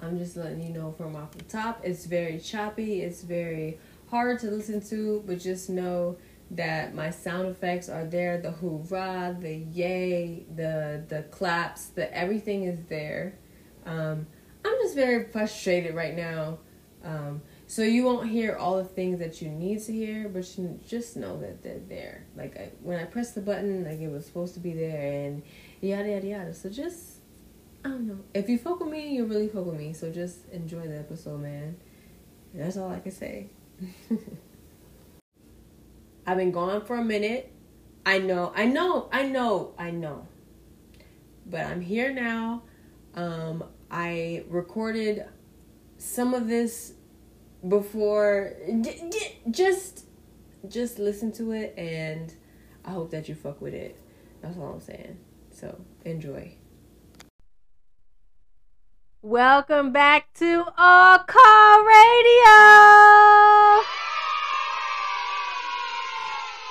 I'm just letting you know from off the top. It's very choppy. It's very hard to listen to, but just know that my sound effects are there. The hoorah, the yay, the the claps, the everything is there. Um, I'm just very frustrated right now. Um, so you won't hear all the things that you need to hear, but just know that they're there. Like I, when I pressed the button, like it was supposed to be there, and yada yada yada. So just I don't know. If you fuck with me, you really fuck with me. So just enjoy the episode, man. That's all I can say. I've been gone for a minute. I know, I know, I know, I know. But I'm here now. Um, I recorded some of this before. D- d- just, just listen to it, and I hope that you fuck with it. That's all I'm saying. So enjoy. Welcome back to All Call Radio.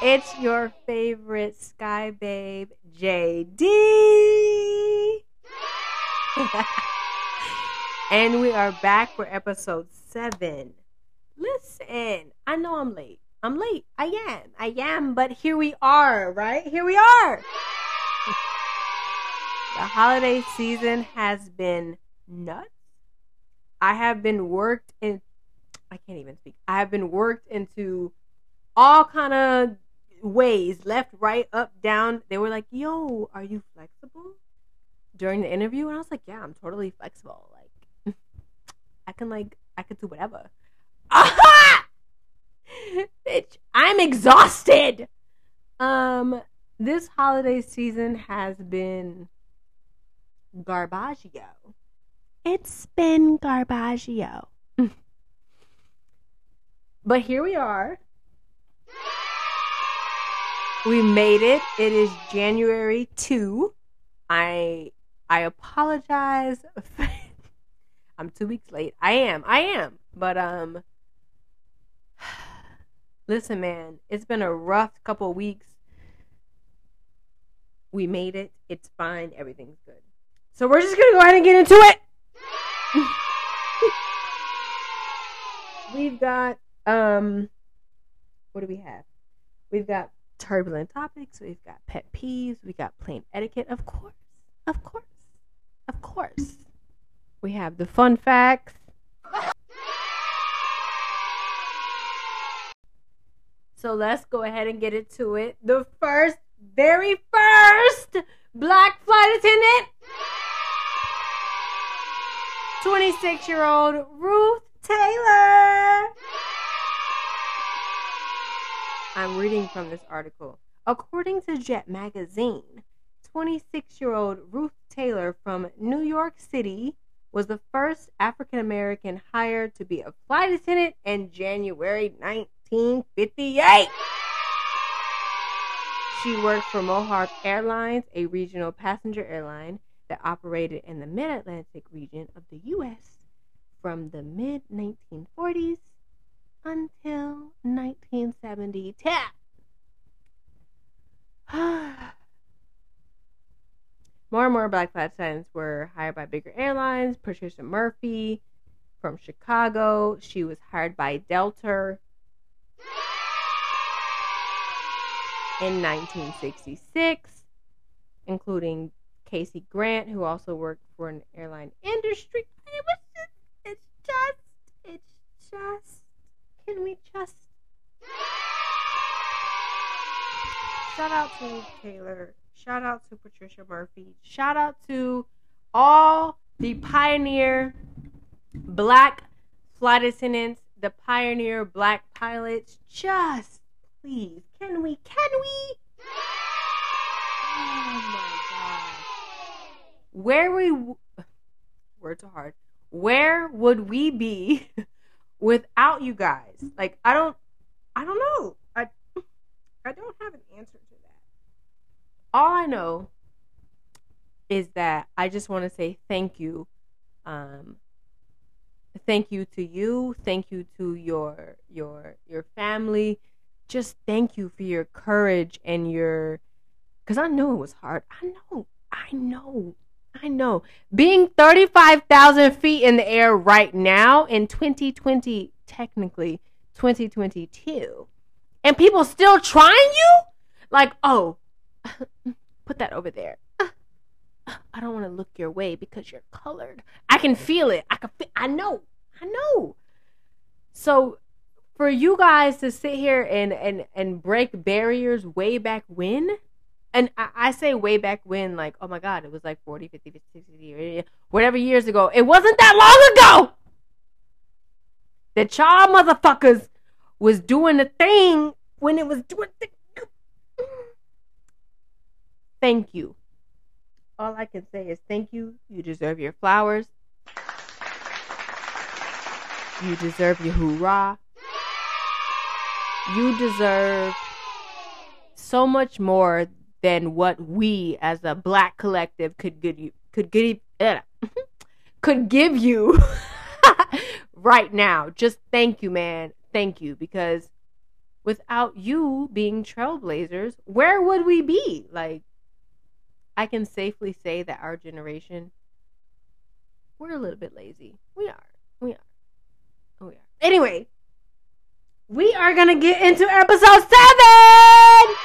It's your favorite Sky Babe, JD. and we are back for episode seven. Listen, I know I'm late. I'm late. I am. I am. But here we are, right? Here we are. the holiday season has been nuts. I have been worked in I can't even speak. I have been worked into all kind of ways, left, right, up, down. They were like, "Yo, are you flexible?" During the interview, and I was like, "Yeah, I'm totally flexible. Like, I can like I can do whatever." Bitch, I'm exhausted. Um, this holiday season has been garbaggio. It's been garbaggio. but here we are. We made it. It is January 2. I I apologize. I'm 2 weeks late. I am. I am. But um listen man, it's been a rough couple weeks. We made it. It's fine. Everything's good. So we're just going to go ahead and get into it. We've got um what do we have? We've got turbulent topics, we've got pet peeves, we got plane etiquette, of course. Of course. Of course. We have the fun facts. So let's go ahead and get into it. The first, very first black flight attendant 26 year old Ruth Taylor. I'm reading from this article. According to Jet Magazine, 26 year old Ruth Taylor from New York City was the first African American hired to be a flight attendant in January 1958. She worked for Mohawk Airlines, a regional passenger airline that operated in the mid Atlantic region of the U.S. from the mid 1940s until 1970. more and more black flight attendants were hired by bigger airlines. Patricia Murphy from Chicago, she was hired by Delta in 1966, including Casey Grant, who also worked for an airline industry. It was just, it's just, it's just, can we just? Shout out to Taylor. Shout out to Patricia Murphy. Shout out to all the pioneer black flight attendants, the pioneer black pilots. Just please, can we, can we? Oh my. Where we words are hard. Where would we be without you guys? Like I don't I don't know. I I don't have an answer to that. All I know is that I just want to say thank you. Um thank you to you, thank you to your your your family. Just thank you for your courage and your cuz I know it was hard. I know. I know. I know. Being 35,000 feet in the air right now in 2020, technically 2022, and people still trying you? Like, oh, put that over there. I don't want to look your way because you're colored. I can feel it. I can feel, I know. I know. So for you guys to sit here and and and break barriers way back when and I, I, say way back when like oh my god it was like 40 50 50 60 years whatever years ago. It wasn't that long ago that y'all motherfuckers was doing the thing when it was doing the thank you. All i can say is thank you. You deserve your flowers. You deserve your hoorah. You deserve so much more than what we as a black collective could give you could give uh, could give you right now. Just thank you, man. Thank you because without you being trailblazers, where would we be? Like I can safely say that our generation we're a little bit lazy. We are. We are. We are. Anyway, we are going to get into episode seven.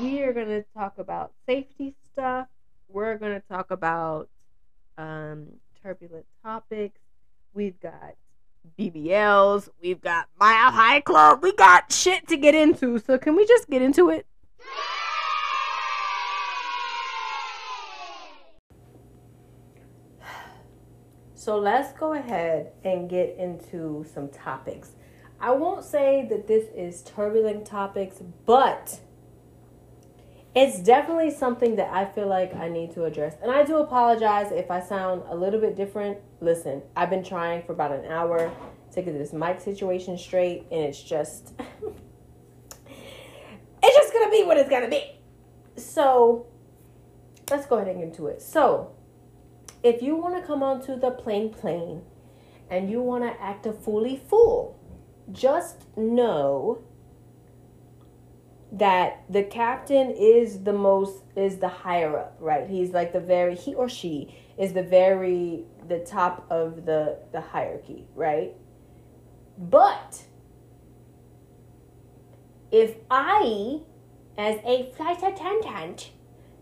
We are going to talk about safety stuff. We're going to talk about um, turbulent topics. We've got BBLs. We've got Mile High Club. We got shit to get into. So, can we just get into it? So let's go ahead and get into some topics. I won't say that this is turbulent topics, but it's definitely something that I feel like I need to address. And I do apologize if I sound a little bit different. Listen, I've been trying for about an hour to get this mic situation straight, and it's just it's just gonna be what it's gonna be. So let's go ahead and get into it. So if you want to come onto the plane plane and you want to act a fully fool, just know that the captain is the most is the higher up, right? He's like the very he or she is the very the top of the the hierarchy, right? But if I as a flight attendant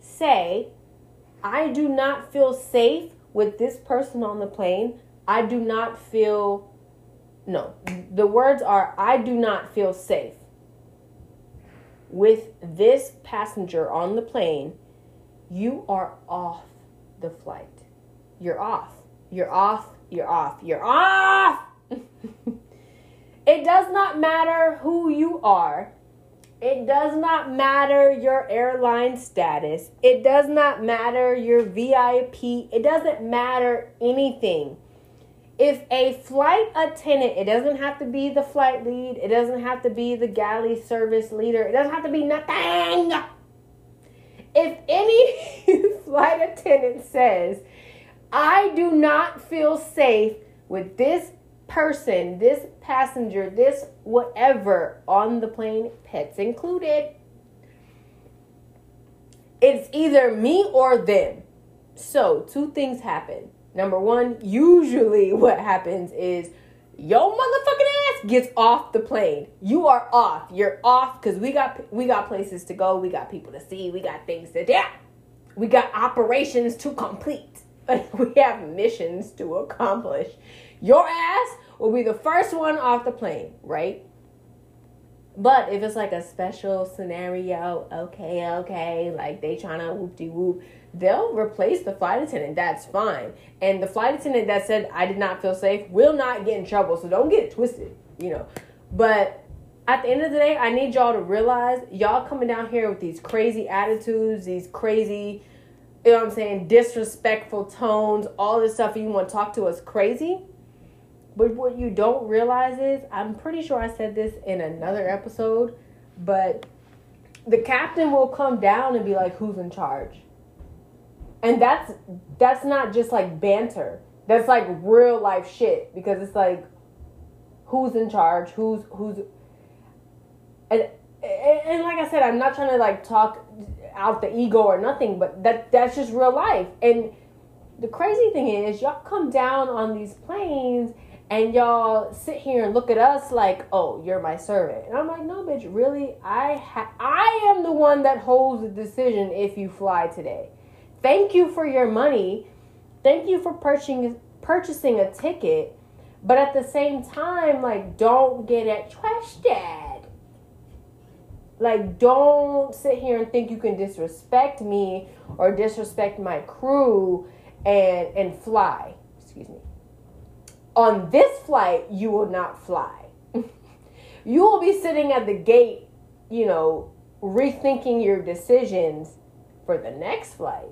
say I do not feel safe with this person on the plane. I do not feel, no, the words are, I do not feel safe with this passenger on the plane. You are off the flight. You're off. You're off. You're off. You're off. it does not matter who you are it does not matter your airline status. It does not matter your VIP. It doesn't matter anything. If a flight attendant, it doesn't have to be the flight lead, it doesn't have to be the galley service leader, it doesn't have to be nothing. If any flight attendant says, I do not feel safe with this person, this passenger, this whatever on the plane, pets included, it's either me or them. So, two things happen. Number one, usually what happens is your motherfucking ass gets off the plane. You are off. You're off because we got we got places to go. We got people to see. We got things to do. We got operations to complete. we have missions to accomplish. Your ass will be the first one off the plane, right? But if it's like a special scenario, okay, okay, like they trying to whoop de whoop, they'll replace the flight attendant. That's fine. And the flight attendant that said I did not feel safe will not get in trouble. So don't get it twisted, you know. But at the end of the day, I need y'all to realize y'all coming down here with these crazy attitudes, these crazy, you know what I'm saying, disrespectful tones, all this stuff, you want to talk to us crazy but what you don't realize is, I'm pretty sure I said this in another episode, but the captain will come down and be like, "Who's in charge?" And that's that's not just like banter. That's like real life shit because it's like, who's in charge? Who's who's and and, like I said, I'm not trying to like talk out the ego or nothing, but that that's just real life. And the crazy thing is, y'all come down on these planes and y'all sit here and look at us like, "Oh, you're my servant," and I'm like, "No, bitch, really? I ha- I am the one that holds the decision if you fly today. Thank you for your money. Thank you for purchasing purchasing a ticket." But at the same time, like, don't get it twisted. Like, don't sit here and think you can disrespect me or disrespect my crew and and fly. Excuse me. On this flight, you will not fly. you will be sitting at the gate, you know, rethinking your decisions for the next flight.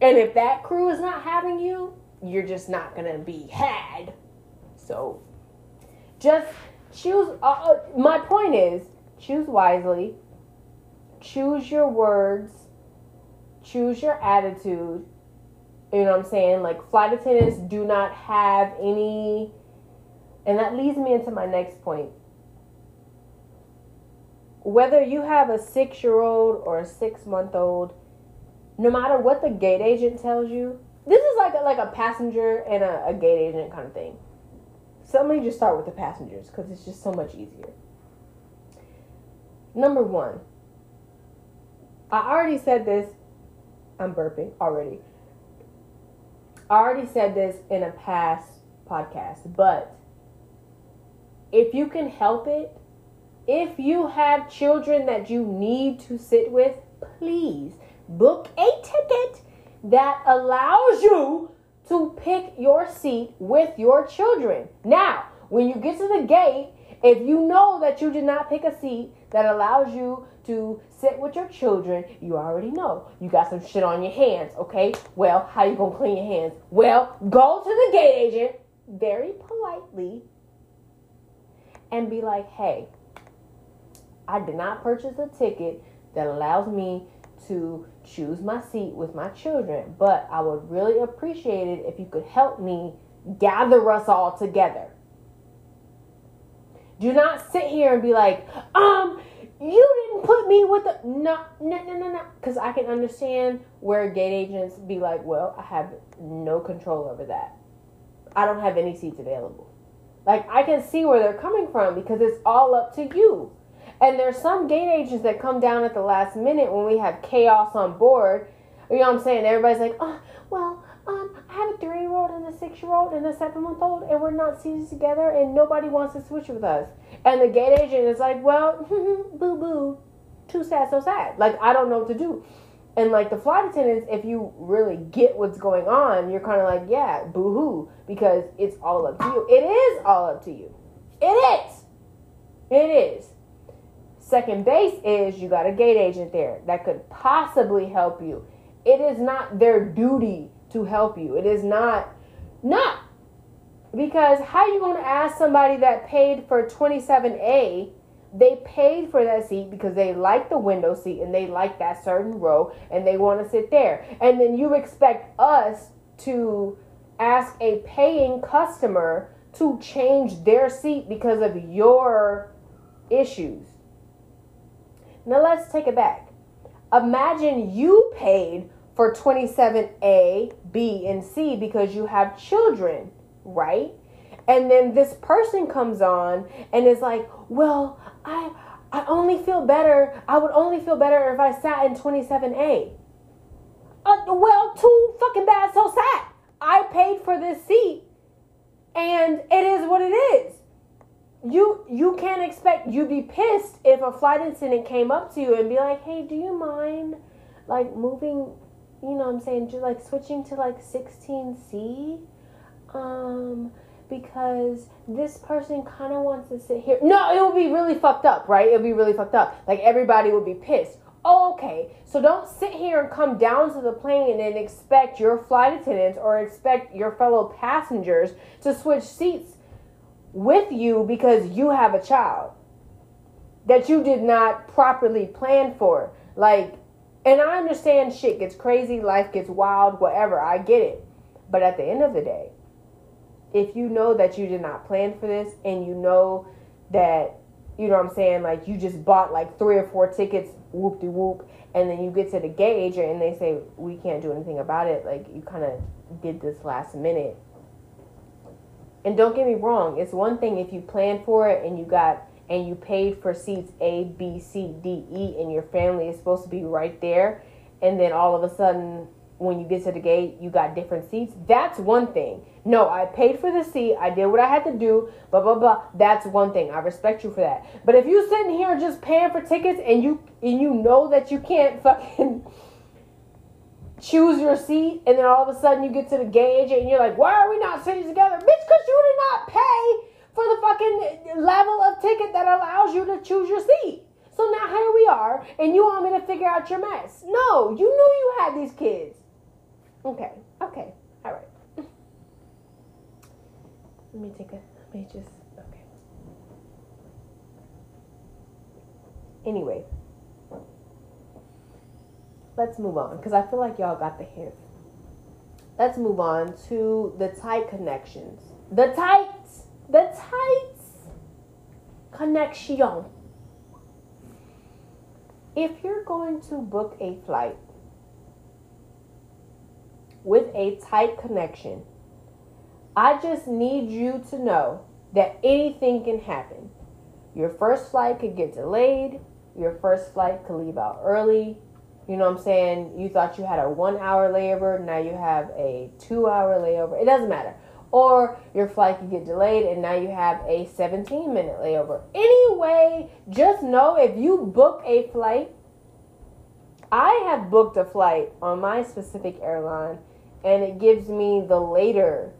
And if that crew is not having you, you're just not going to be had. So just choose. Uh, uh, my point is choose wisely, choose your words, choose your attitude. You know what I'm saying? Like flight attendants do not have any, and that leads me into my next point. Whether you have a six year old or a six month old, no matter what the gate agent tells you, this is like a, like a passenger and a, a gate agent kind of thing. So let me just start with the passengers because it's just so much easier. Number one, I already said this. I'm burping already. I already said this in a past podcast, but if you can help it, if you have children that you need to sit with, please book a ticket that allows you to pick your seat with your children. Now, when you get to the gate, if you know that you did not pick a seat that allows you to sit with your children, you already know. You got some shit on your hands, okay? Well, how you gonna clean your hands? Well, go to the gate agent very politely and be like, hey, I did not purchase a ticket that allows me to choose my seat with my children, but I would really appreciate it if you could help me gather us all together. Do not sit here and be like, um, you didn't put me with the no no no no no because I can understand where gate agents be like, well, I have no control over that. I don't have any seats available. Like I can see where they're coming from because it's all up to you. And there's some gate agents that come down at the last minute when we have chaos on board. You know what I'm saying? Everybody's like, oh, well, have a three year old and a six year old and a seven month old, and we're not seated together, and nobody wants to switch with us. And the gate agent is like, well, boo boo, too sad, so sad. Like, I don't know what to do. And like the flight attendants, if you really get what's going on, you're kind of like, yeah, boo hoo, because it's all up to you. It is all up to you. It is. It is. Second base is you got a gate agent there that could possibly help you. It is not their duty to help you. It is not not because how you going to ask somebody that paid for 27A they paid for that seat because they like the window seat and they like that certain row and they want to sit there. And then you expect us to ask a paying customer to change their seat because of your issues. Now let's take it back. Imagine you paid for 27A, B, and C because you have children, right? And then this person comes on and is like, "Well, I I only feel better. I would only feel better if I sat in 27A." Uh, well, too fucking bad, so sad. I paid for this seat, and it is what it is you you can't expect you'd be pissed if a flight attendant came up to you and be like, "Hey, do you mind like moving, you know, what I'm saying, just like switching to like 16C?" Um because this person kind of wants to sit here. No, it would be really fucked up, right? It would be really fucked up. Like everybody would be pissed. Oh, okay, so don't sit here and come down to the plane and expect your flight attendants or expect your fellow passengers to switch seats with you because you have a child that you did not properly plan for. Like, and I understand shit gets crazy, life gets wild, whatever. I get it. But at the end of the day, if you know that you did not plan for this and you know that you know what I'm saying? Like you just bought like three or four tickets, whoop de whoop, and then you get to the gate agent and they say we can't do anything about it. Like you kind of did this last minute. And don't get me wrong, it's one thing if you plan for it and you got and you paid for seats A, B, C, D, E, and your family is supposed to be right there, and then all of a sudden when you get to the gate, you got different seats. That's one thing. No, I paid for the seat. I did what I had to do. Blah blah blah. That's one thing. I respect you for that. But if you sitting here just paying for tickets and you and you know that you can't fucking choose your seat, and then all of a sudden you get to the gauge and you're like, why are we not sitting together, bitch? Because you did not pay for the fucking level of ticket that allows you to choose your seat. So now here we are, and you want me to figure out your mess. No, you knew you had these kids. Okay, okay, all right. Let me take a, let me just, okay. Anyway, let's move on because I feel like y'all got the hint. Let's move on to the tight connections. The tights, the tights connection. If you're going to book a flight with a tight connection. I just need you to know that anything can happen. Your first flight could get delayed, your first flight could leave out early. You know what I'm saying? You thought you had a one hour layover, now you have a two hour layover. It doesn't matter. Or your flight could get delayed and now you have a 17 minute layover. Anyway, just know if you book a flight, I have booked a flight on my specific airline and it gives me the later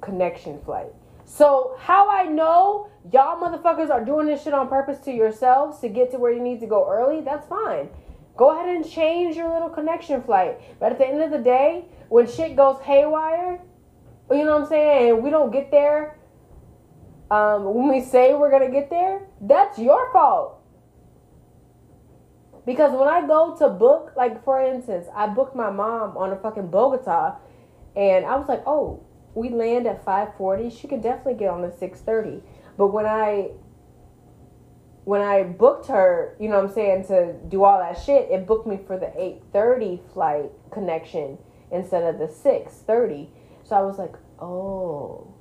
connection flight. So, how I know y'all motherfuckers are doing this shit on purpose to yourselves to get to where you need to go early, that's fine. Go ahead and change your little connection flight. But at the end of the day, when shit goes haywire, you know what I'm saying, and we don't get there um, when we say we're gonna get there, that's your fault. Because when I go to book, like for instance, I booked my mom on a fucking Bogota, and I was like, oh, we land at five forty. She could definitely get on the six thirty. But when I when I booked her, you know what I'm saying, to do all that shit, it booked me for the 8:30 flight connection instead of the 6:30. So I was like, "Oh.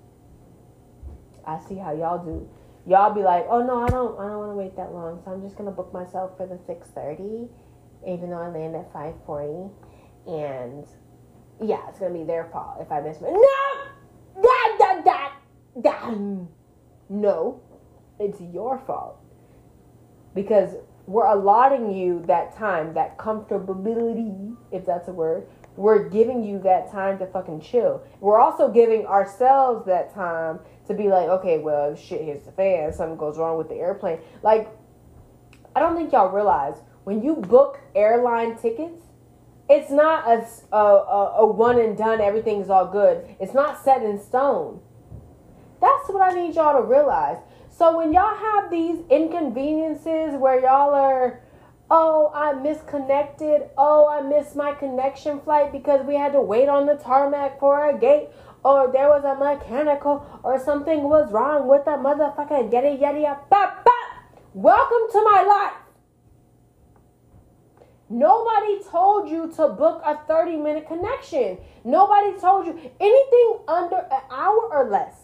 I see how y'all do y'all be like, oh no, I don't, I don't want to wait that long, so I'm just gonna book myself for the six thirty, even though I land at five forty, and yeah, it's gonna be their fault if I miss my no, that that that that no, it's your fault because we're allotting you that time, that comfortability, if that's a word. We're giving you that time to fucking chill. We're also giving ourselves that time to be like, okay, well, shit hits the fan, something goes wrong with the airplane. Like, I don't think y'all realize when you book airline tickets, it's not a, a, a one and done, everything's all good. It's not set in stone. That's what I need y'all to realize. So when y'all have these inconveniences where y'all are, oh, I misconnected, oh, I missed my connection flight because we had to wait on the tarmac for a gate, or there was a mechanical or something was wrong with the it, yada yada. Bop, bop. Welcome to my life. Nobody told you to book a 30 minute connection. Nobody told you anything under an hour or less.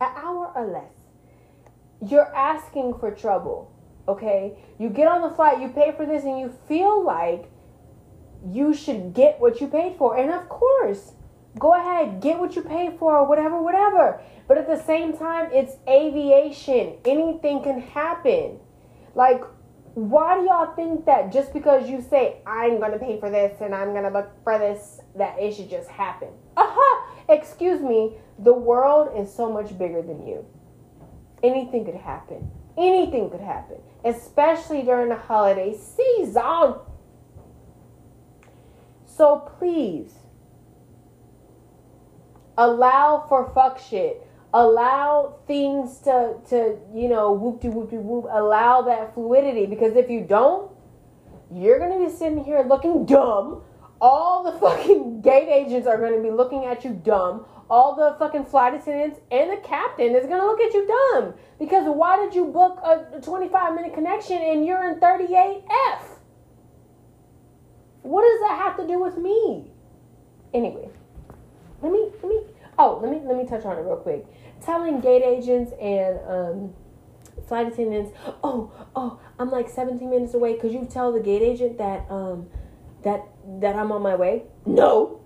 An hour or less. You're asking for trouble. Okay? You get on the flight, you pay for this, and you feel like you should get what you paid for. And of course, Go ahead, get what you paid for, whatever, whatever. But at the same time, it's aviation. Anything can happen. Like, why do y'all think that just because you say, I'm going to pay for this and I'm going to look for this, that it should just happen? Aha! Excuse me, the world is so much bigger than you. Anything could happen. Anything could happen, especially during the holiday season. So please, allow for fuck shit allow things to to you know whoop de whoop de whoop allow that fluidity because if you don't you're gonna be sitting here looking dumb all the fucking gate agents are to be looking at you dumb. All the fucking flight attendants and the captain is to look at you dumb. Because why did you book a 25 minute connection and you're in 38F? What does that have to do with me? Anyway, let me, let me, oh, let me, let me touch on it real quick. Telling gate agents and, um, flight attendants, oh, oh, I'm like 17 minutes away. Could you tell the gate agent that, um, that that I'm on my way? No.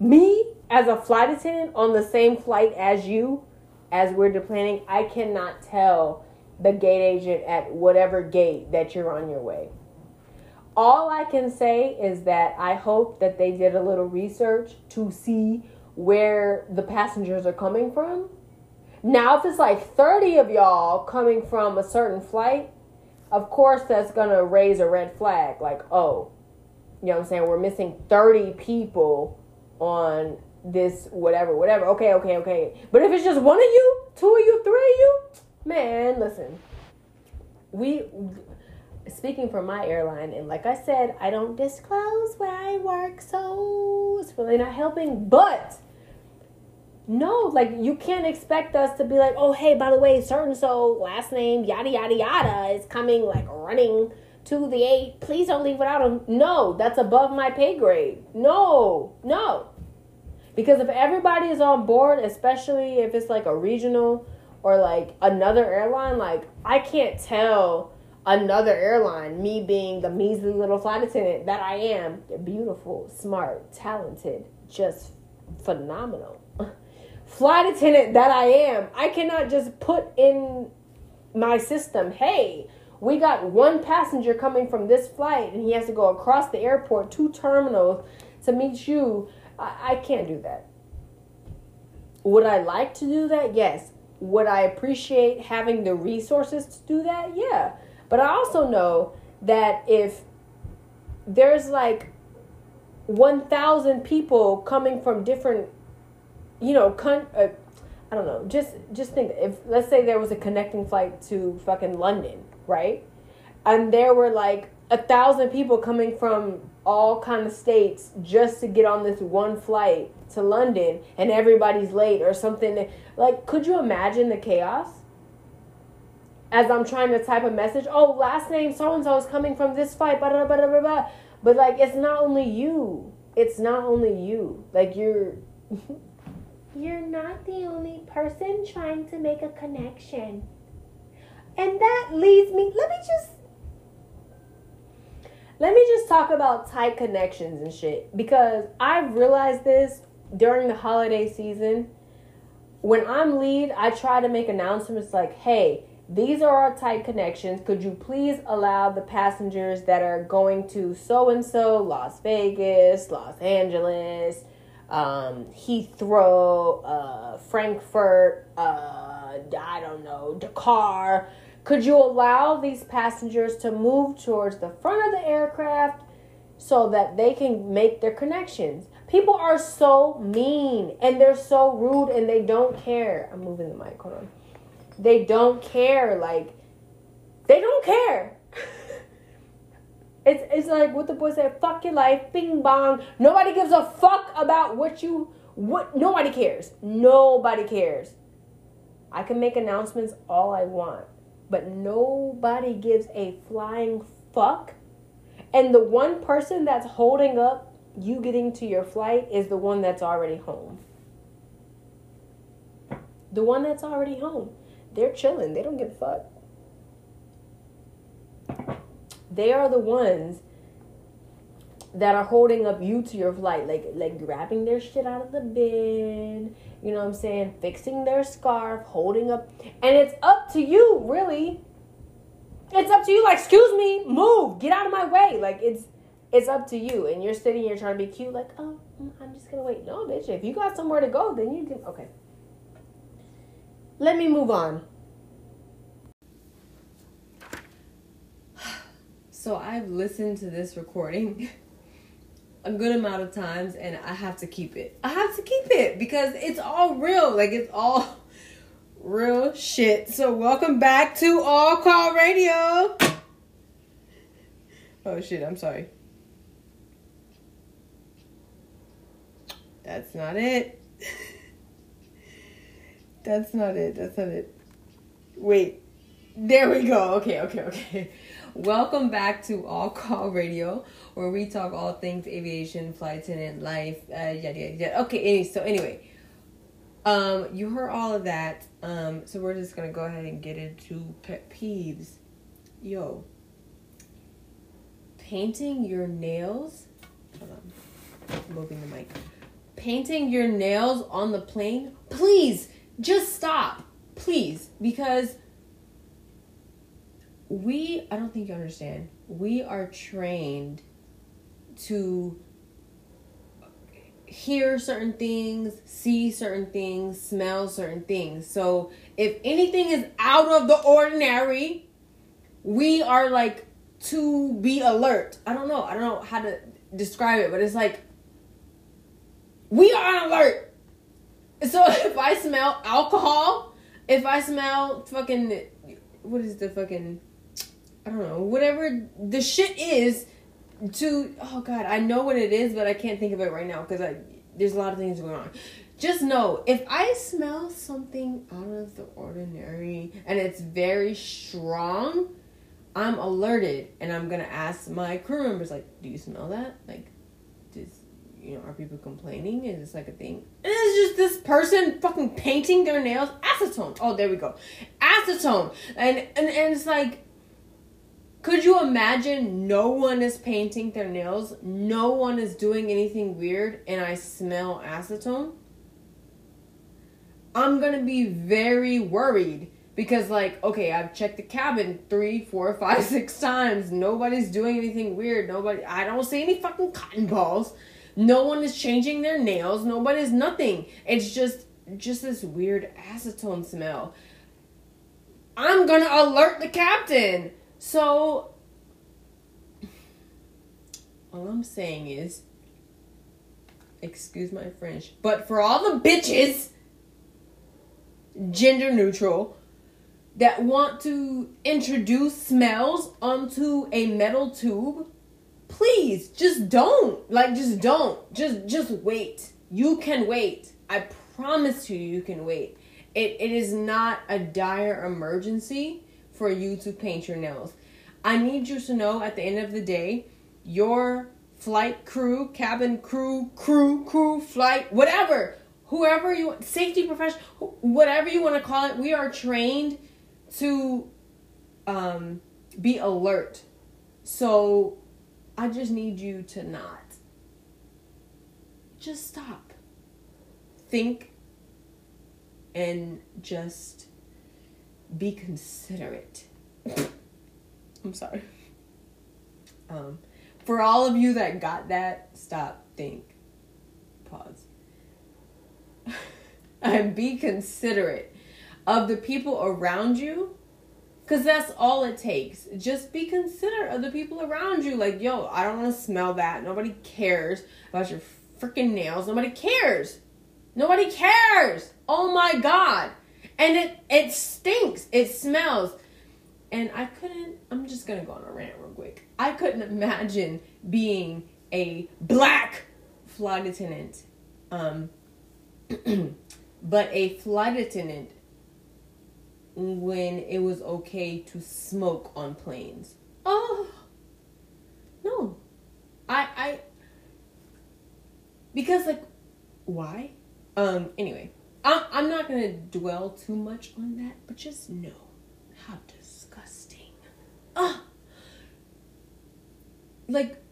Me as a flight attendant on the same flight as you, as we're deplaning, I cannot tell the gate agent at whatever gate that you're on your way. All I can say is that I hope that they did a little research to see where the passengers are coming from. Now, if it's like 30 of y'all coming from a certain flight, of course that's going to raise a red flag. Like, oh, you know what I'm saying? We're missing 30 people on this whatever, whatever. Okay, okay, okay. But if it's just one of you, two of you, three of you, man, listen. We speaking for my airline and like I said, I don't disclose where I work, so it's really not helping, but no, like you can't expect us to be like, oh hey, by the way, certain so last name yada yada yada is coming like running to the eight. Please don't leave without him. No, that's above my pay grade. No, no. Because if everybody is on board, especially if it's like a regional or like another airline, like I can't tell another airline, me being the measly little flight attendant that I am, beautiful, smart, talented, just phenomenal. flight attendant that I am, I cannot just put in my system, hey, we got one passenger coming from this flight and he has to go across the airport two terminals to meet you I, I can't do that. Would i like to do that? Yes. Would i appreciate having the resources to do that? Yeah. But i also know that if there's like 1000 people coming from different you know con- uh, i don't know just just think if let's say there was a connecting flight to fucking london right? And there were like a thousand people coming from all kind of states just to get on this one flight to London and everybody's late or something. Like, could you imagine the chaos? As I'm trying to type a message, oh, last name so and so is coming from this flight, blah, blah, blah, blah, blah. But like, it's not only you. It's not only you. Like, you're. you're not the only person trying to make a connection. And that leads me, let me just let me just talk about tight connections and shit because I've realized this during the holiday season. When I'm lead, I try to make announcements like, "Hey, these are our tight connections. Could you please allow the passengers that are going to so and so, Las Vegas, Los Angeles, um, Heathrow, uh, Frankfurt, uh, I don't know, Dakar, could you allow these passengers to move towards the front of the aircraft so that they can make their connections? People are so mean and they're so rude and they don't care. I'm moving the mic, hold on. They don't care. Like, they don't care. it's, it's like what the boy said fuck your life, bing bong. Nobody gives a fuck about what you, what, nobody cares. Nobody cares. I can make announcements all I want but nobody gives a flying fuck. And the one person that's holding up you getting to your flight is the one that's already home. The one that's already home. They're chilling. They don't give a fuck. They are the ones that are holding up you to your flight, like like grabbing their shit out of the bin, you know what I'm saying, fixing their scarf, holding up, and it's up to you, really. It's up to you. Like, excuse me, move, get out of my way. Like it's it's up to you, and you're sitting here trying to be cute, like, oh, mm, I'm just gonna wait. No, bitch, if you got somewhere to go, then you can. Okay. Let me move on. So I've listened to this recording a good amount of times and I have to keep it. I have to keep it because it's all real. Like it's all real shit. So welcome back to All Call Radio. Oh shit, I'm sorry. That's not it. That's not it. That's not it. Wait. There we go. Okay, okay, okay. Welcome back to All Call Radio, where we talk all things aviation, flight attendant, life, uh, yada yada yada. Okay, anyway, so anyway, um, you heard all of that. Um, so we're just gonna go ahead and get into pet peeves. Yo, painting your nails. Hold on, moving the mic. Painting your nails on the plane. Please, just stop, please, because we. I don't think you understand. We are trained to hear certain things, see certain things, smell certain things. So if anything is out of the ordinary, we are like to be alert. I don't know. I don't know how to describe it, but it's like we are on alert. So if I smell alcohol, if I smell fucking what is the fucking I don't know, whatever the shit is to oh god, I know what it is, but I can't think of it right now because I there's a lot of things going on. Just know if I smell something out of the ordinary and it's very strong, I'm alerted and I'm gonna ask my crew members like, "Do you smell that? Like, does you know are people complaining? Is this like a thing?" And it's just this person fucking painting their nails acetone. Oh, there we go, acetone, and and and it's like could you imagine no one is painting their nails, no one is doing anything weird, and I smell acetone? I'm gonna be very worried because, like, okay, I've checked the cabin three, four, five, six times. Nobody's doing anything weird. Nobody, I don't see any fucking cotton balls. No one is changing their nails. Nobody's nothing. It's just, just this weird acetone smell. I'm gonna alert the captain. So, all I'm saying is, excuse my French, but for all the bitches, gender neutral, that want to introduce smells onto a metal tube, please just don't. Like, just don't. Just, just wait. You can wait. I promise you, you can wait. It, it is not a dire emergency for you to paint your nails. I need you to know at the end of the day, your flight crew, cabin crew, crew, crew, flight, whatever, whoever you safety professional, whatever you want to call it, we are trained to um, be alert. So I just need you to not. Just stop. Think and just be considerate. I'm sorry. Um, for all of you that got that, stop, think, pause. and be considerate of the people around you because that's all it takes. Just be considerate of the people around you. Like, yo, I don't want to smell that. Nobody cares about your freaking nails. Nobody cares. Nobody cares. Oh my god and it it stinks. It smells. And I couldn't. I'm just gonna go on a rant real quick. I couldn't imagine being a black flight attendant, um, but a flight attendant when it was okay to smoke on planes. Oh no, I I because like why? Um. Anyway. I'm, not going to dwell too much on that, but just know how disgusting. Ah! Like,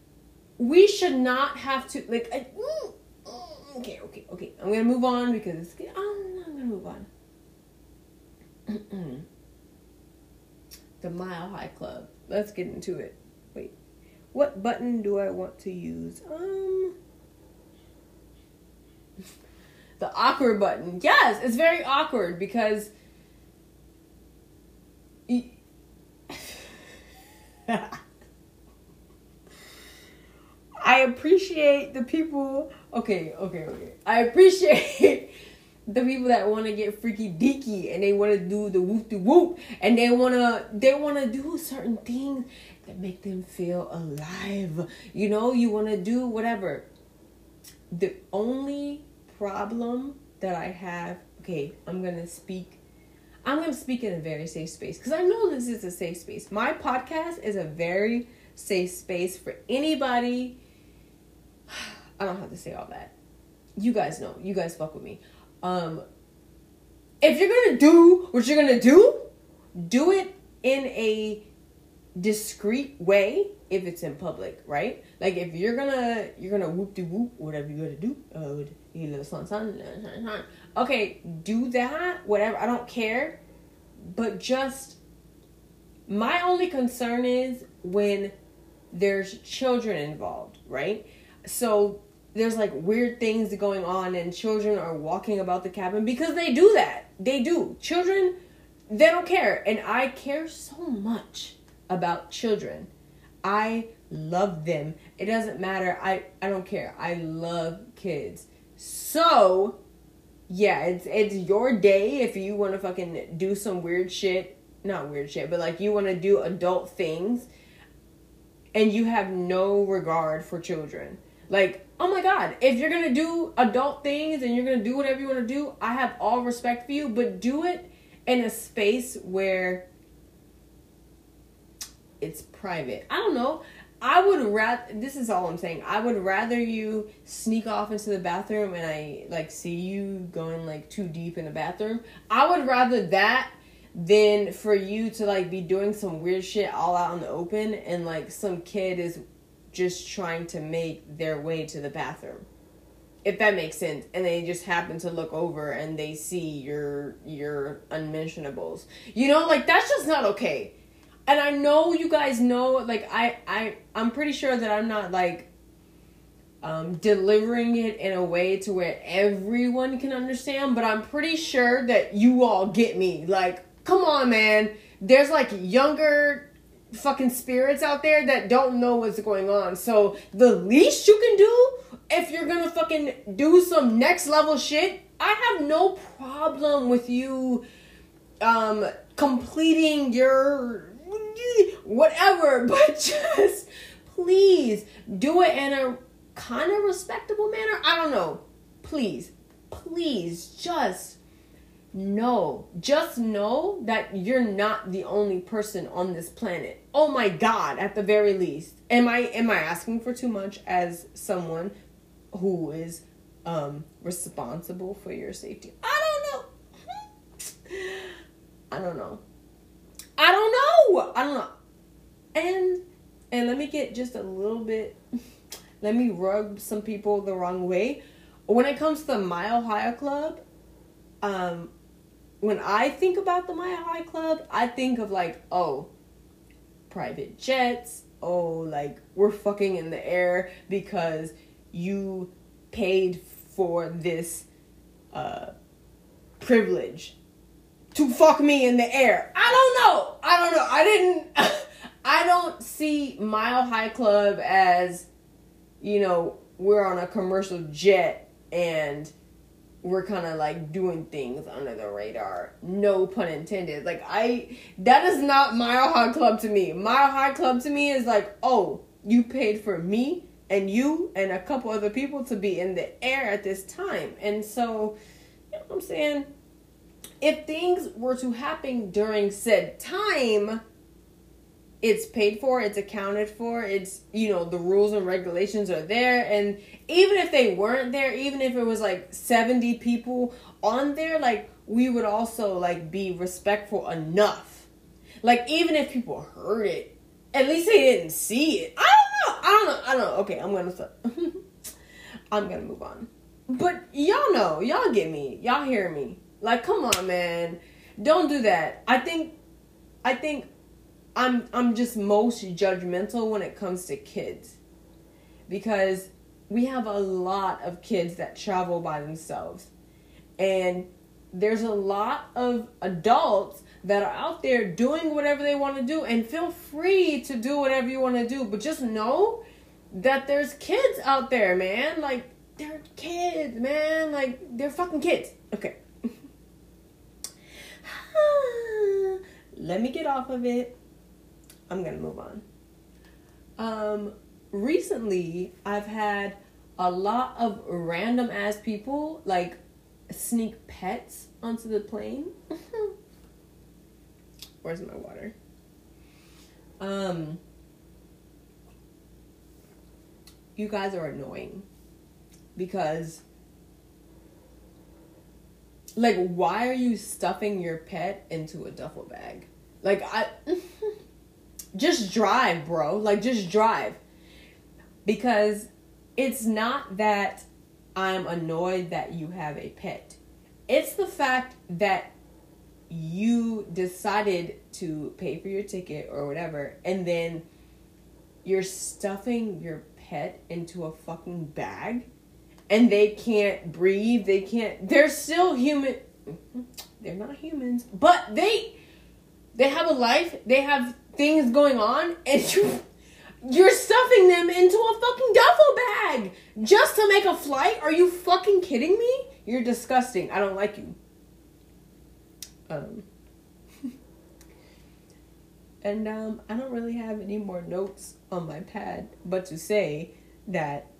we should not have to, like, I, mm, mm, okay, okay, okay. I'm going to move on because I'm, I'm going to move on. the Mile High Club. Let's get into it. Wait. What button do I want to use? Um the awkward button. Yes, it's very awkward because I appreciate the people. Okay, okay, okay. I appreciate the people that want to get freaky deaky and they want to do the whoop de whoop and they want to they want to do certain things that make them feel alive. You know, you want to do whatever. The only problem that I have. Okay, I'm gonna speak. I'm gonna speak in a very safe space because I know this is a safe space. My podcast is a very safe space for anybody. I don't have to say all that. You guys know. You guys fuck with me. Um, if you're gonna do what you're gonna do, do it in a discreet way if it's in public, right? Like if you're gonna you're gonna whoop de whoop whatever you gotta do, uh, you okay, do that, whatever. I don't care, but just my only concern is when there's children involved, right? So there's like weird things going on and children are walking about the cabin because they do that. They do. Children they don't care and I care so much about children. I love them. It doesn't matter. I I don't care. I love kids. So, yeah, it's it's your day if you want to fucking do some weird shit, not weird shit, but like you want to do adult things and you have no regard for children. Like, oh my god, if you're to do adult things and you're to do whatever you want to do, I have all respect for you, but do it in a space where it's private. I don't know. I would rather. This is all I'm saying. I would rather you sneak off into the bathroom and I like see you going like too deep in the bathroom. I would rather that than for you to like be doing some weird shit all out in the open and like some kid is just trying to make their way to the bathroom. If that makes sense, and they just happen to look over and they see your your unmentionables, you know, like that's just not okay and I know you guys know like I I I'm pretty sure that I'm not like um delivering it in a way to where everyone can understand, but I'm pretty sure that you all get me. Like, come on, man. There's like younger fucking spirits out there that don't know what's going on. So the least you can do if you're gonna fucking do some next level shit, I have no problem with you um completing your whatever, but just please do it in a kind of respectable manner. I don't know. Please, please just know, just know that you're not the only person on this planet. Oh my god, at the very least. Am I am I asking for too much as someone who is um responsible for your safety? I don't know. I don't know. I don't know. I don't know. And and let me get just a little bit let me rub some people the wrong way. When it comes to the Mile High Club, um when I think about the Mile High Club, I think of like, oh, private jets, oh, like we're fucking in the air because you paid for this uh privilege to fuck me in the air. I don't know. I don't know. I didn't. I don't see Mile High Club as, you know, we're on a commercial jet and we're kind of like doing things under the radar. No pun intended. Like I, that is not Mile High Club to me. Mile High Club to me is like, oh, you paid for me and you and a couple other people to be in the air at this time, and so, you know what I'm saying if things were to happen during said time, it's paid for, it's accounted for, it's, you know, the rules and regulations are there. And even if they weren't there, even if it was like 70 people on there, like, we would also, like, be respectful enough. Like, even if people heard it, at least they didn't see it. I don't know. I don't know. I don't know. Okay, I'm gonna stop. I'm gonna move on. But y'all know, y'all get me. Y'all hear me. Like, come on, man. Don't do that. I think I think I'm I'm just most judgmental when it comes to kids. Because we have a lot of kids that travel by themselves. And there's a lot of adults that are out there doing whatever they want to do and feel free to do whatever you want to do, but just know that there's kids out there, man. Like they're kids, man. Like they're fucking kids. Okay. let me get off of it. I'm gonna move on. Um, recently, I've had a lot of random ass people like sneak pets onto the plane. Where's my water? Um you guys are annoying because like why are you stuffing your pet into a duffel bag? Like I just drive, bro. Like just drive. Because it's not that I'm annoyed that you have a pet. It's the fact that you decided to pay for your ticket or whatever and then you're stuffing your pet into a fucking bag and they can't breathe, they can't they're still human they're not humans, but they they have a life, they have things going on and you you're stuffing them into a fucking duffel bag just to make a flight? Are you fucking kidding me? You're disgusting. I don't like you. Um and um I don't really have any more notes on my pad but to say that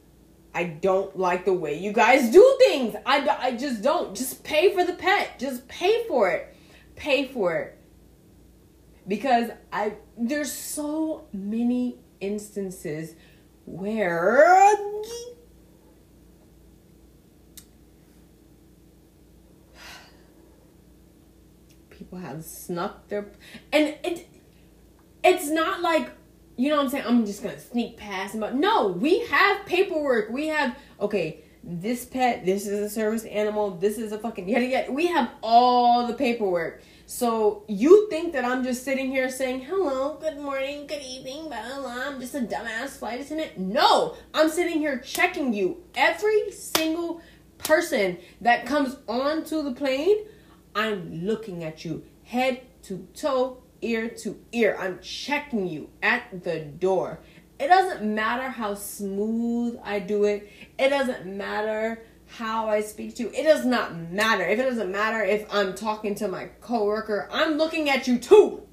I don't like the way you guys do things. I, I just don't. Just pay for the pet. Just pay for it. Pay for it. Because I there's so many instances where people have snuck their and it it's not like you know what I'm saying? I'm just gonna sneak past but no, we have paperwork. We have okay, this pet, this is a service animal, this is a fucking yada yada. We have all the paperwork. So you think that I'm just sitting here saying hello, good morning, good evening, blah blah blah. I'm just a dumbass flight attendant. No, I'm sitting here checking you. Every single person that comes onto the plane, I'm looking at you head to toe, ear to ear. I'm checking you at the door. It doesn't matter how smooth I do it. It doesn't matter how I speak to you. It does not matter. If it doesn't matter if I'm talking to my coworker, I'm looking at you too.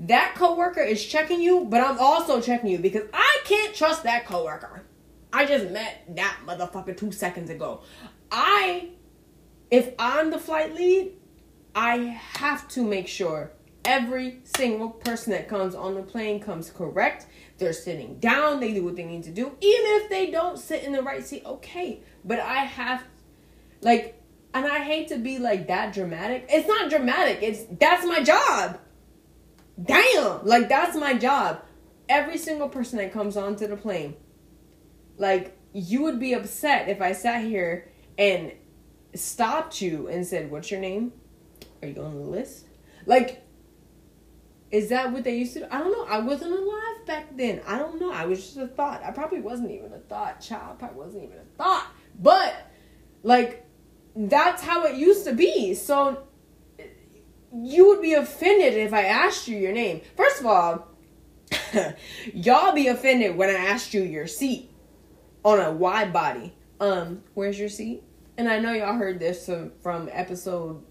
That coworker is checking you, but I'm also checking you because I can't trust that coworker. I just met that motherfucker 2 seconds ago. I if I'm the flight lead, I have to make sure every single person that comes on the plane comes correct. They're sitting down, they do what they need to do. Even if they don't sit in the right seat, okay. But I have like and I hate to be like that dramatic. It's not dramatic. It's that's my job. Damn. Like that's my job. Every single person that comes onto the plane. Like you would be upset if I sat here and stopped you and said, "What's your name?" Are you on the list? Like, is that what they used to do? I don't know. I wasn't alive back then. I don't know. I was just a thought. I probably wasn't even a thought. Child probably wasn't even a thought. But, like, that's how it used to be. So, you would be offended if I asked you your name. First of all, y'all be offended when I asked you your seat on a wide body. Um, where's your seat? And I know y'all heard this from, from episode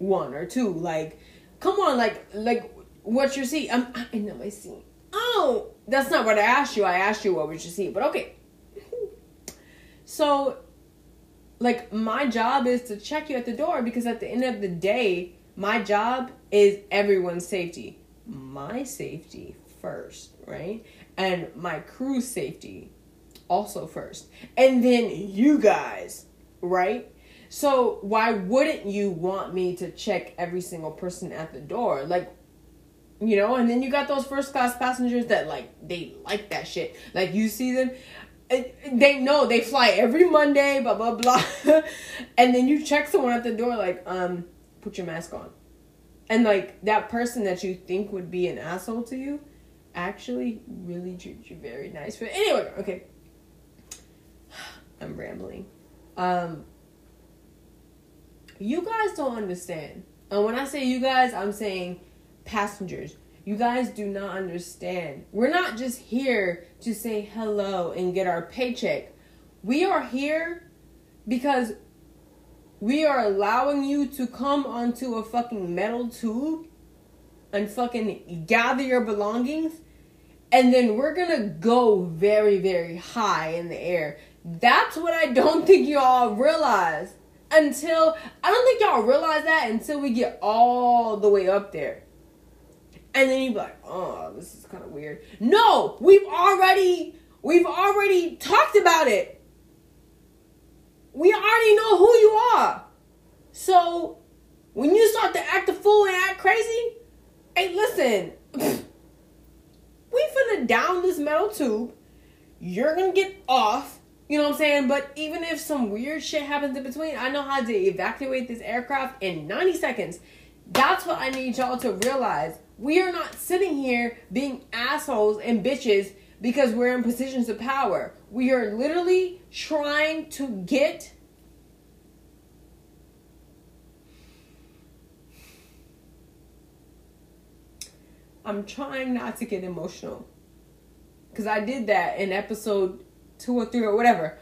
one or two. Like, come on, like, like, what's your seat? I'm, I know my seat. Oh, that's not what I asked you. I asked you what was your seat, but okay. so, like, my job is to check you at the door because at the end of the day, my job is everyone's safety. My safety first, right? And my crew's safety also first. And then you guys, right? So why wouldn't you want me to check every single person at the door? Like, you know, and then you got those first class passengers that like they like that shit. Like you see them, they know they fly every Monday, blah blah blah, and then you check someone at the door like, um, put your mask on, and like that person that you think would be an asshole to you, actually really treats you very nice. But anyway, okay, I'm rambling. Um, you guys don't understand. And when I say you guys, I'm saying passengers. You guys do not understand. We're not just here to say hello and get our paycheck. We are here because we are allowing you to come onto a fucking metal tube and fucking gather your belongings and then we're gonna go very, very high in the air. That's what I don't think y'all realize until I don't think y'all realize that until we get all the way up there. And then you be like, oh, this is kind of weird. No, we've already we've already talked about it. We already know who you are. So when you start to act a fool and act crazy, hey, listen, we finna down this metal tube. You're gonna get off. You know what I'm saying? But even if some weird shit happens in between, I know how to evacuate this aircraft in 90 seconds. That's what I need y'all to realize. We are not sitting here being assholes and bitches because we're in positions of power. We are literally trying to get I'm trying not to get emotional. Because I did that in episode two or three or whatever.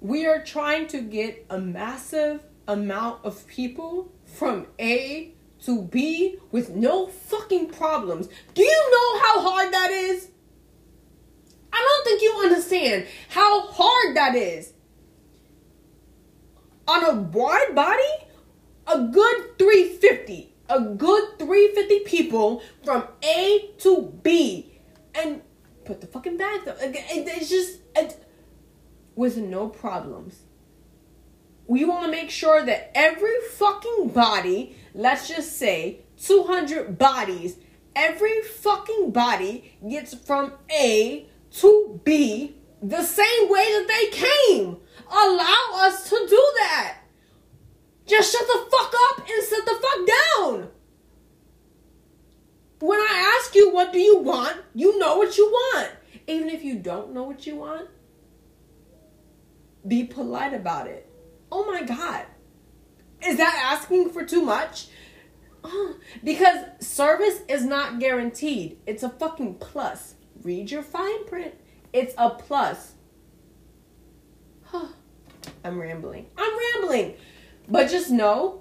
We are trying to get a massive amount of people from A to B with no fucking problems. Do you know how hard that is? I don't think you understand how hard that is. On a wide body, a good 350 a good 350 people from A to B and put the fucking bags up. It's just it's, with no problems. We want to make sure that every fucking body, let's just say 200 bodies, every fucking body gets from A to B the same way that they came. Allow us to do that. Just shut the fuck up and sit the fuck down. When I ask you what do you want, you know what you want. Even if you don't know what you want, be polite about it. Oh my god. Is that asking for too much? Oh, because service is not guaranteed. It's a fucking plus. Read your fine print. It's a plus. Huh. I'm rambling. I'm rambling. But just know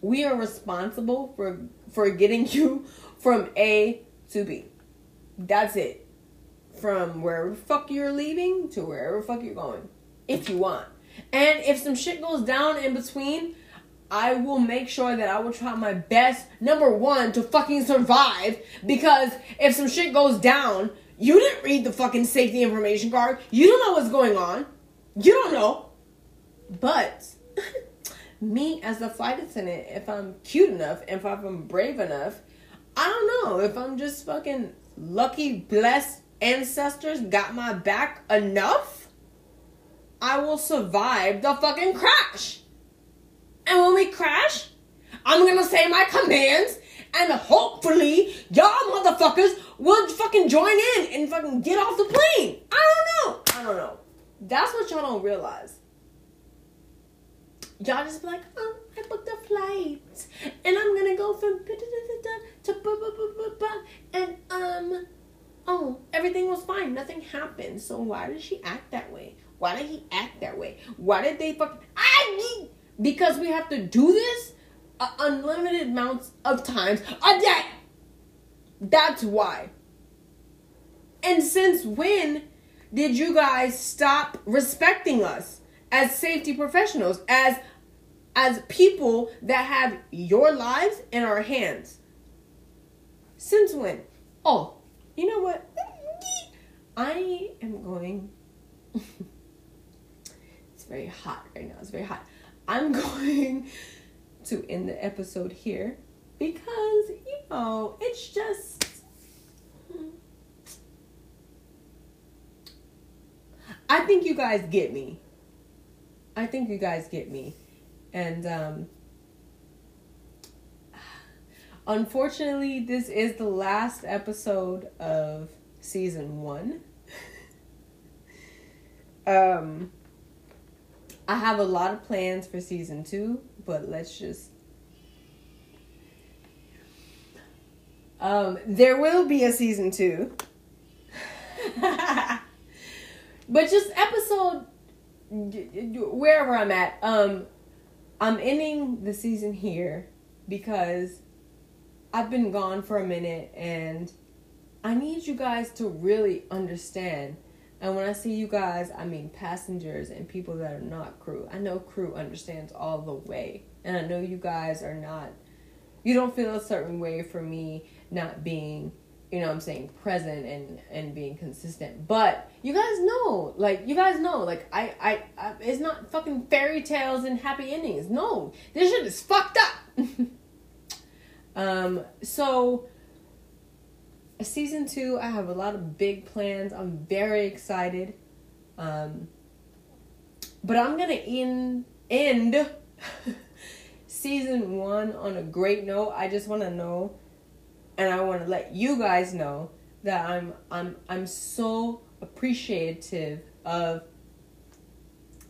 we are responsible for for getting you from A to B. That's it. From wherever fuck you're leaving to wherever fuck you're going. If you want. And if some shit goes down in between, I will make sure that I will try my best, number one, to fucking survive. Because if some shit goes down, you didn't read the fucking safety information card. You don't know what's going on. You don't know. But me as a flight attendant, if I'm cute enough, if I'm brave enough, I don't know if I'm just fucking lucky, blessed ancestors got my back enough, I will survive the fucking crash. And when we crash, I'm gonna say my commands, and hopefully y'all motherfuckers will fucking join in and fucking get off the plane. I don't know. I don't know. That's what y'all don't realize y'all just be like, oh, I booked a flight, and I'm gonna go from to and um, oh, everything was fine, nothing happened. So why did she act that way? Why did he act that way? Why did they fuck? I because we have to do this unlimited amounts of times a day. That's why. And since when did you guys stop respecting us as safety professionals, as as people that have your lives in our hands. Since when? Oh, you know what? I am going. it's very hot right now. It's very hot. I'm going to end the episode here because, you know, it's just. I think you guys get me. I think you guys get me. And um, unfortunately, this is the last episode of season one. um, I have a lot of plans for season two, but let's just. Um, there will be a season two. but just episode wherever I'm at. Um, I'm ending the season here because I've been gone for a minute and I need you guys to really understand. And when I see you guys, I mean passengers and people that are not crew. I know crew understands all the way. And I know you guys are not, you don't feel a certain way for me not being, you know I'm saying, present and, and being consistent. But you guys know, like, you guys know, like, I, I, I it's not fucking fairy tales and happy endings. No, this shit is fucked up. um, so, season two, I have a lot of big plans. I'm very excited. Um, but I'm gonna end end season one on a great note. I just want to know, and I want to let you guys know that I'm I'm I'm so appreciative of.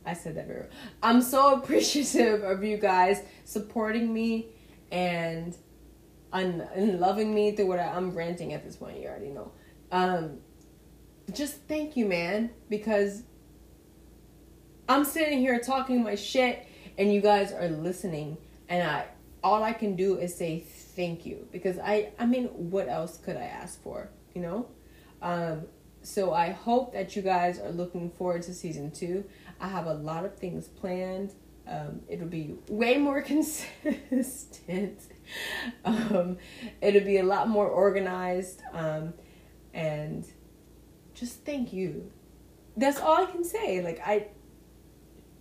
I said that very. well. I'm so appreciative of you guys supporting me and and, loving me through what I, am ranting at this point. You already know. Um, just thank you, man, because I'm sitting here talking my shit, and you guys are listening, and I all I can do is say thank you because I I mean, what else could I ask for? You know. Um, so I hope that you guys are looking forward to season two. I have a lot of things planned. Um, it'll be way more consistent um, it'll be a lot more organized. Um, and just thank you. That's all I can say. Like I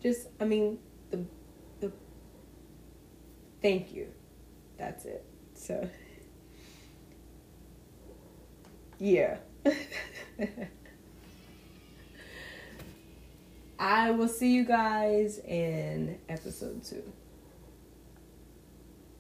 just I mean the the thank you. That's it. So yeah. I will see you guys in episode two.